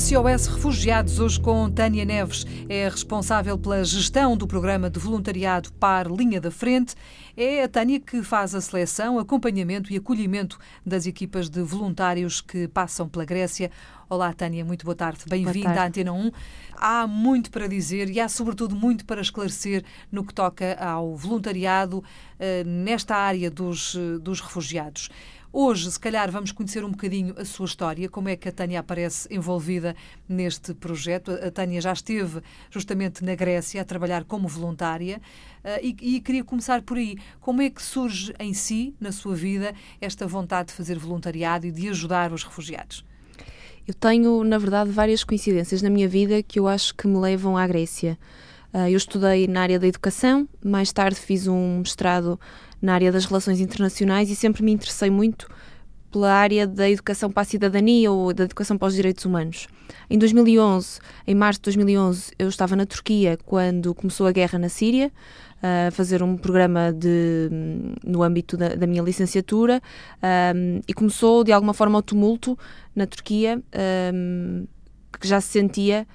SOS Refugiados, hoje com Tânia Neves, é responsável pela gestão do programa de voluntariado Par Linha da Frente. É a Tânia que faz a seleção, acompanhamento e acolhimento das equipas de voluntários que passam pela Grécia. Olá, Tânia, muito boa tarde. Bem-vinda à Antena 1. Há muito para dizer e há, sobretudo, muito para esclarecer no que toca ao voluntariado eh, nesta área dos, eh, dos refugiados. Hoje, se calhar, vamos conhecer um bocadinho a sua história, como é que a Tânia aparece envolvida neste projeto. A Tânia já esteve justamente na Grécia a trabalhar como voluntária uh, e, e, queria começar por aí. Como é que surge em si, na sua vida, esta vontade de fazer voluntariado e de ajudar os refugiados? Eu tenho, na verdade, várias coincidências na minha vida que eu acho que me levam à Grécia. Uh, eu estudei na área da educação, mais tarde fiz um mestrado na área das relações internacionais e sempre me interessei muito pela área da educação para a cidadania ou da educação para os direitos humanos. Em 2011, em março de 2011, eu estava na Turquia quando começou a guerra na Síria, a fazer um programa de, no âmbito da, da minha licenciatura um, e começou de alguma forma o tumulto na Turquia um, que já se sentia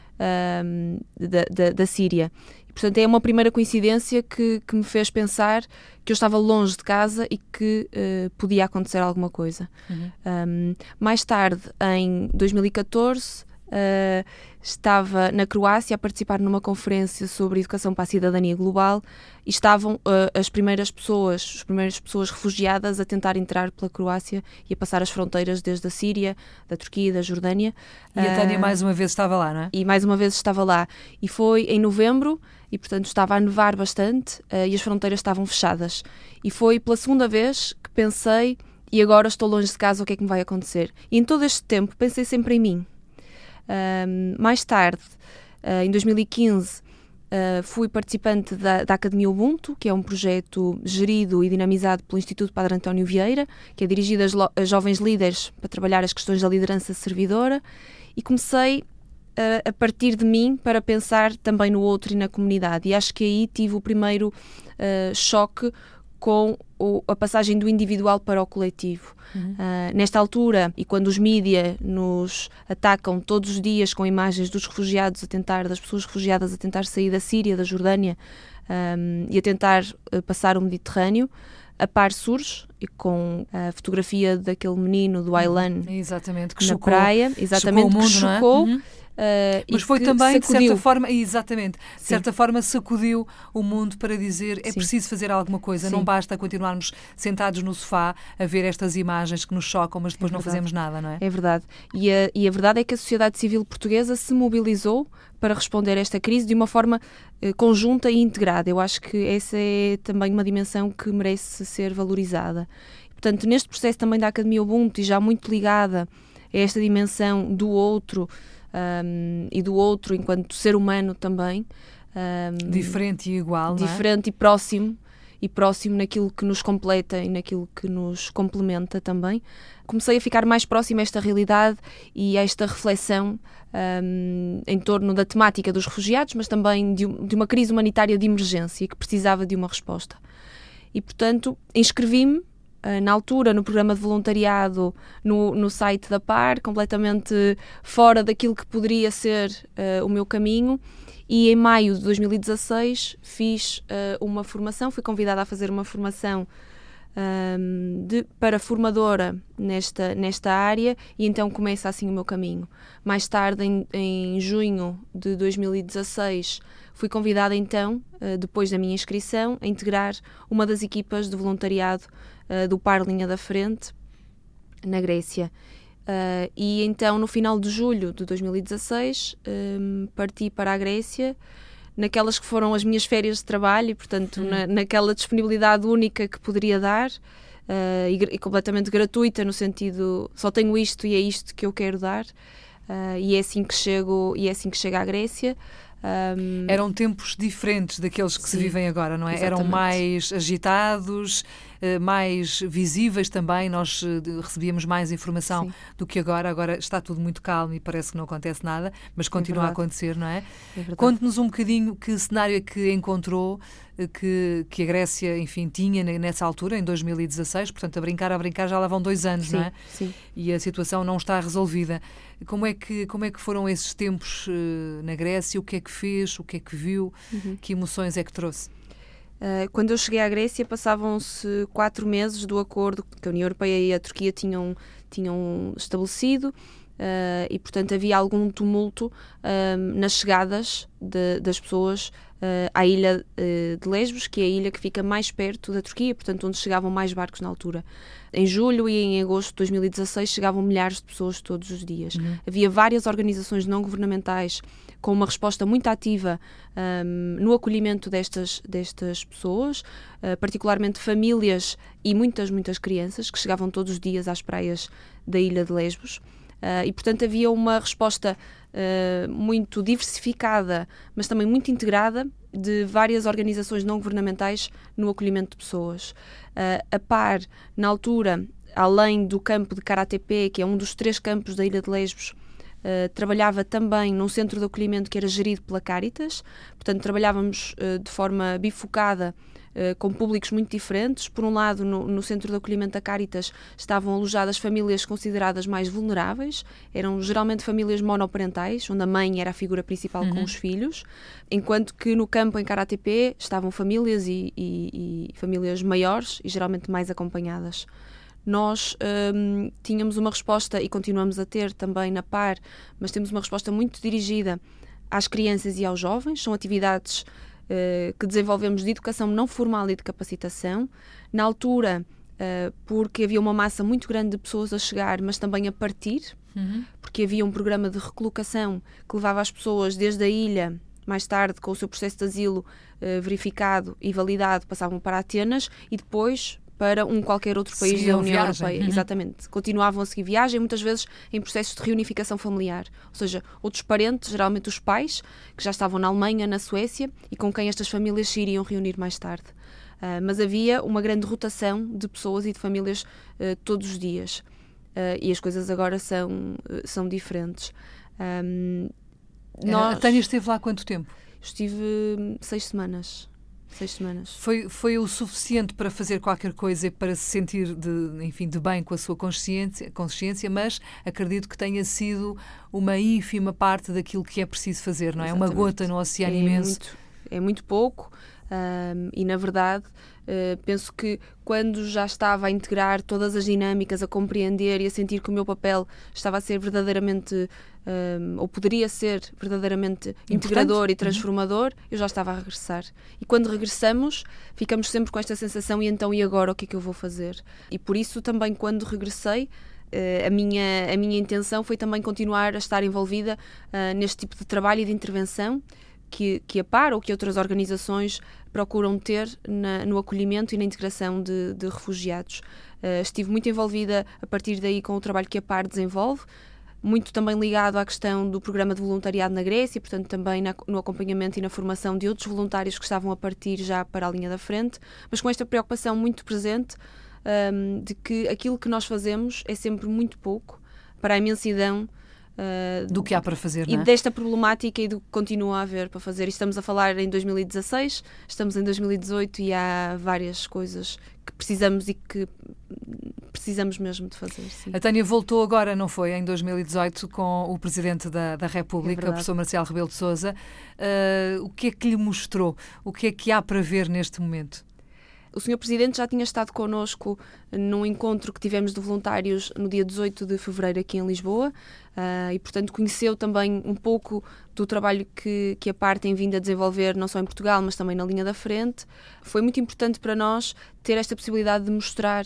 um, da, da, da Síria. Portanto, é uma primeira coincidência que, que me fez pensar que eu estava longe de casa e que uh, podia acontecer alguma coisa. Uhum. Um, mais tarde, em 2014, Uh, estava na Croácia a participar numa conferência sobre educação para a cidadania global e estavam uh, as primeiras pessoas, as primeiras pessoas refugiadas a tentar entrar pela Croácia e a passar as fronteiras desde a Síria, da Turquia da Jordânia. E a Tânia uh, mais uma vez estava lá, não é? E mais uma vez estava lá. E foi em novembro e, portanto, estava a nevar bastante e as fronteiras estavam fechadas. E foi pela segunda vez que pensei e agora estou longe de casa, o que é que me vai acontecer? E em todo este tempo pensei sempre em mim mais tarde, uh, em 2015, uh, ah, fui participante da, da, Academia Ubuntu, que é um projeto gerido e dinamizado pelo Instituto Padre António Vieira, que é dirigido a, a jovens líderes para trabalhar as questões da liderança servidora, e comecei a partir de mim para pensar também no outro e na comunidade. E acho que aí tive o primeiro uh, choque com o, a passagem do individual para o coletivo. Uhum. Uh, nesta altura, e quando os mídias nos atacam todos os dias com imagens dos refugiados a tentar, das pessoas refugiadas a tentar sair da Síria, da Jordânia um, e a tentar uh, passar o Mediterrâneo, a par surge e com a fotografia daquele menino do Aylan exatamente, na chocou, praia, exatamente, chocou, mundo, que é? chocou. É? Uhum. Uh, Mas foi também, sacudiu. de certa forma, exatamente, de certa forma sacudiu o mundo para dizer é Sim. preciso fazer alguma coisa, Sim. não basta continuarmos sentados no sofá a ver estas imagens que nos chocam, mas depois é não fazemos nada, não é? É verdade. E a, e a verdade é que a sociedade civil portuguesa se mobilizou para responder a esta crise de uma forma eh, conjunta e integrada. Eu acho que essa é também uma dimensão que merece ser valorizada. Portanto, neste processo também da Academia Ubuntu, e já muito ligada a esta dimensão do outro, um, e do outro enquanto ser humano também. Um, diferente e igual, Diferente é? e próximo, e próximo naquilo que nos completa e naquilo que nos complementa também. Comecei a ficar mais próximo a esta realidade e a esta reflexão um, em torno da temática dos refugiados, mas também de, de uma crise humanitária de emergência que precisava de uma resposta. E, portanto, inscrevi-me na altura no programa de voluntariado no, no site da PAR, completamente fora daquilo que poderia ser uh, o meu caminho. E em maio de 2016 fiz uh, uma formação, fui convidada a fazer uma formação um, de, para formadora nesta, nesta área e então começa assim o meu caminho. Mais tarde, em, em junho de 2016, fui convidada então, depois da minha inscrição, a integrar uma das equipas de voluntariado uh, do par linha da frente na Grécia. Uh, e então, no final de julho de 2016, um, parti para a Grécia, naquelas que foram as minhas férias de trabalho, e, portanto, hum. na, naquela disponibilidade única que poderia dar, uh, e, e, completamente gratuita, no sentido só tenho isto e é isto que eu quero dar, uh, e é assim que chego, e é assim que chego à Grécia. Um, Eram tempos diferentes daqueles que sim, se vivem agora, não é? Exatamente. Eram mais agitados, mais visíveis também. Nós uh, recebíamos mais informação Sim. do que agora. Agora está tudo muito calmo e parece que não acontece nada, mas continua é a acontecer, não é? é Conte-nos um bocadinho que cenário é que encontrou que, que a Grécia, enfim, tinha nessa altura, em 2016, portanto, a brincar, a brincar já lá vão dois anos, sim, não é? Sim. E a situação não está resolvida. Como é que, como é que foram esses tempos uh, na Grécia? O que é que fez? O que é que viu? Uhum. Que emoções é que trouxe? Uh, quando eu cheguei à Grécia, passavam-se quatro meses do acordo que a União Europeia e a Turquia tinham, tinham estabelecido. Uh, e, portanto, havia algum tumulto uh, nas chegadas de, das pessoas uh, à ilha de Lesbos, que é a ilha que fica mais perto da Turquia, portanto, onde chegavam mais barcos na altura. Em julho e em agosto de 2016 chegavam milhares de pessoas todos os dias. Uhum. Havia várias organizações não governamentais com uma resposta muito ativa um, no acolhimento destas, destas pessoas, particularmente famílias e muitas, muitas crianças que chegavam todos os dias às praias da ilha de Lesbos. Uh, e, portanto, havia uma resposta uh, muito diversificada, mas também muito integrada de várias organizações não governamentais no acolhimento de pessoas. Uh, a par, na altura, além do campo de Karatepe, que é um dos três campos da Ilha de Lesbos, Uh, trabalhava também num centro de acolhimento que era gerido pela Caritas, portanto, trabalhávamos uh, de forma bifocada eh, com públicos muito diferentes. Por um lado, no, no, centro de acolhimento da Caritas estavam alojadas famílias consideradas mais vulneráveis, eram geralmente famílias monoparentais, onde a mãe era a figura principal uhum. com os filhos, enquanto que no campo em Karatepe estavam famílias e, e, e famílias maiores e geralmente mais acompanhadas nós hum, tínhamos uma resposta e continuamos a ter também na PAR, mas temos uma resposta muito dirigida às crianças e aos jovens. São atividades eh, que desenvolvemos de educação não formal e de capacitação. Na altura, uh, porque havia uma massa muito grande de pessoas a chegar, mas também a partir, uhum. porque havia um programa de recolocação que levava as pessoas desde a ilha mais tarde, com o seu processo de asilo uh, verificado e validado, passavam para Atenas e depois para um qualquer outro país Seguiam da União viagem. Europeia. Uhum. Exatamente. Continuavam a seguir viagem, muitas vezes em processos de reunificação familiar. Ou seja, outros parentes, geralmente os pais, que já estavam na Alemanha, na Suécia, e com quem estas famílias se iriam reunir mais tarde. Uh, mas havia uma grande rotação de pessoas e de famílias uh, todos os dias. Uh, e as coisas agora são, são diferentes. Um, nós... A Tânia esteve lá quanto tempo? Estive hum, seis semanas. Seis semanas. Foi, foi o suficiente para fazer qualquer coisa e para se sentir de, enfim, de bem com a sua consciência, consciência, mas acredito que tenha sido uma ínfima parte daquilo que é preciso fazer, não é? Exatamente. Uma gota no oceano é imenso. Muito, é muito pouco. Um, e na verdade uh, penso que quando já estava a integrar todas as dinâmicas, a compreender e a sentir que o meu papel estava a ser verdadeiramente um, ou poderia ser verdadeiramente Importante. integrador e uhum. transformador, uhum. eu já estava a regressar. E quando regressamos, ficamos sempre com esta sensação: e então, e agora, o que é que eu vou fazer? E por isso também, quando regressei, Uh, a, minha, a minha intenção foi também continuar a estar envolvida uh, neste tipo de trabalho e de intervenção que, que a PAR ou que outras organizações procuram ter na, no acolhimento e na integração de, de refugiados. Uh, estive muito envolvida a partir daí com o trabalho que a PAR desenvolve, muito também ligado à questão do programa de voluntariado na Grécia, portanto também na, no acompanhamento e na formação de outros voluntários que estavam a partir já para a linha da frente, mas com esta preocupação muito presente um, de que aquilo que nós fazemos é sempre muito pouco para a imensidão Uh, do que há para fazer, e é? desta problemática e do que continua a haver para fazer. Estamos a falar em 2016, estamos em 2018 e há várias coisas que precisamos e que precisamos mesmo de fazer. Sim. A Tânia voltou agora, não foi? Em 2018, com o Presidente da, da República, é o professor Marcial Rebelo de Souza. Uh, o que é que lhe mostrou? O que é que há para ver neste momento? O Sr. Presidente já tinha estado connosco num encontro que tivemos de voluntários no dia 18 de fevereiro aqui em Lisboa uh, e, portanto, conheceu também um pouco do trabalho que, que a parte tem vindo a desenvolver, não só em Portugal, mas também na linha da frente. Foi muito importante para nós ter esta possibilidade de mostrar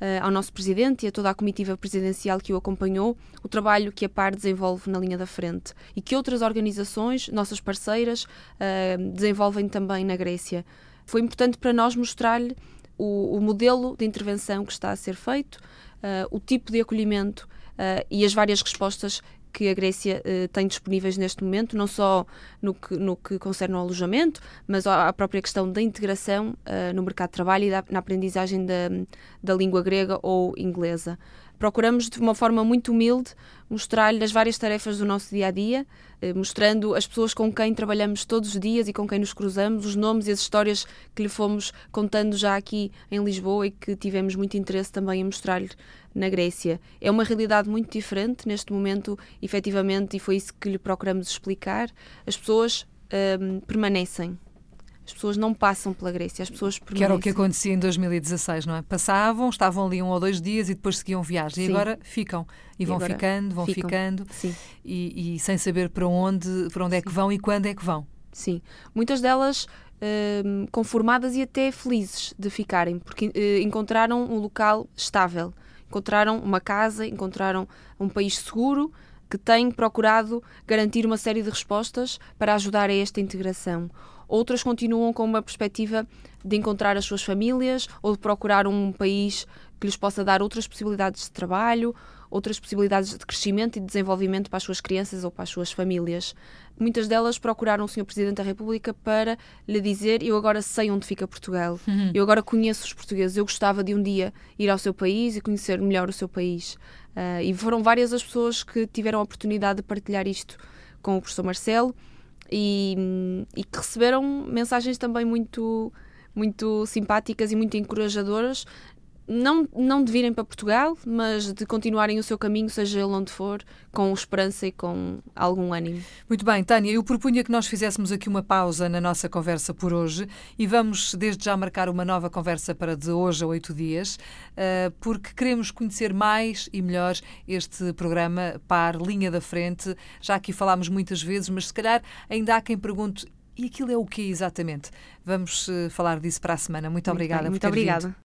Uh, ao nosso presidente e a toda a comitiva presidencial que o acompanhou o trabalho que a PAR desenvolve na linha da frente e que outras organizações, nossas parceiras, uh, desenvolvem também na Grécia foi importante para nós mostrar-lhe o, o, modelo de intervenção que está a ser feito, uh, o tipo de acolhimento uh, e as várias respostas que a Grécia uh, tem disponíveis neste momento, não só no que, no que concerne ao alojamento, mas à própria questão da integração no mercado de trabalho e da, na aprendizagem da, da língua grega ou inglesa procuramos de uma forma muito humilde mostrar-lhe as várias tarefas do nosso dia a dia, eh, mostrando as pessoas com quem trabalhamos todos os dias e com quem nos cruzamos, os nomes e as histórias que lhe fomos contando já aqui em Lisboa e que tivemos muito interesse também em mostrar-lhe na Grécia. É uma realidade muito diferente neste momento, efetivamente, e foi isso que lhe procuramos explicar. As pessoas ehm, permanecem as pessoas não passam pela Grécia, as pessoas permanecem. Que era o que acontecia em 2016, não é? Passavam, estavam ali um ou dois dias e depois seguiam viagem. Sim. E agora ficam. E, e vão ficando, vão ficam. ficando. E, e, sem saber para onde, para onde é que vão e quando é que vão. Sim. Muitas delas hum, conformadas e até felizes de ficarem, porque uh, encontraram um local estável. Encontraram uma casa, encontraram um país seguro, que tem procurado garantir uma série de respostas para ajudar a esta integração. Outras continuam com uma perspectiva de encontrar as suas famílias ou de procurar um país que lhes possa dar outras possibilidades de trabalho, outras possibilidades de crescimento e de desenvolvimento para as suas crianças ou para as suas famílias. Muitas delas procuraram o Sr. Presidente da República para lhe dizer: Eu agora sei onde fica Portugal, uhum. eu agora conheço os portugueses, eu gostava de um dia ir ao seu país e conhecer melhor o seu país. Uh, e foram várias as pessoas que tiveram a oportunidade de partilhar isto com o professor Marcelo e, e que receberam mensagens também muito muito simpáticas e muito encorajadoras não, não de virem para Portugal, mas de continuarem o seu caminho, seja ele onde for, com esperança e com algum ânimo. Muito bem, Tânia, eu propunha que nós fizéssemos aqui uma pausa na nossa conversa por hoje e vamos desde já marcar uma nova conversa para de hoje a oito dias, eh, porque queremos conhecer mais e melhor este programa Par Linha da Frente. Já aqui falámos muitas vezes, mas se calhar ainda há quem pergunte e aquilo é o que exatamente? Vamos uh, falar disso para a semana. Muito, muito obrigada. Bem, muito obrigada.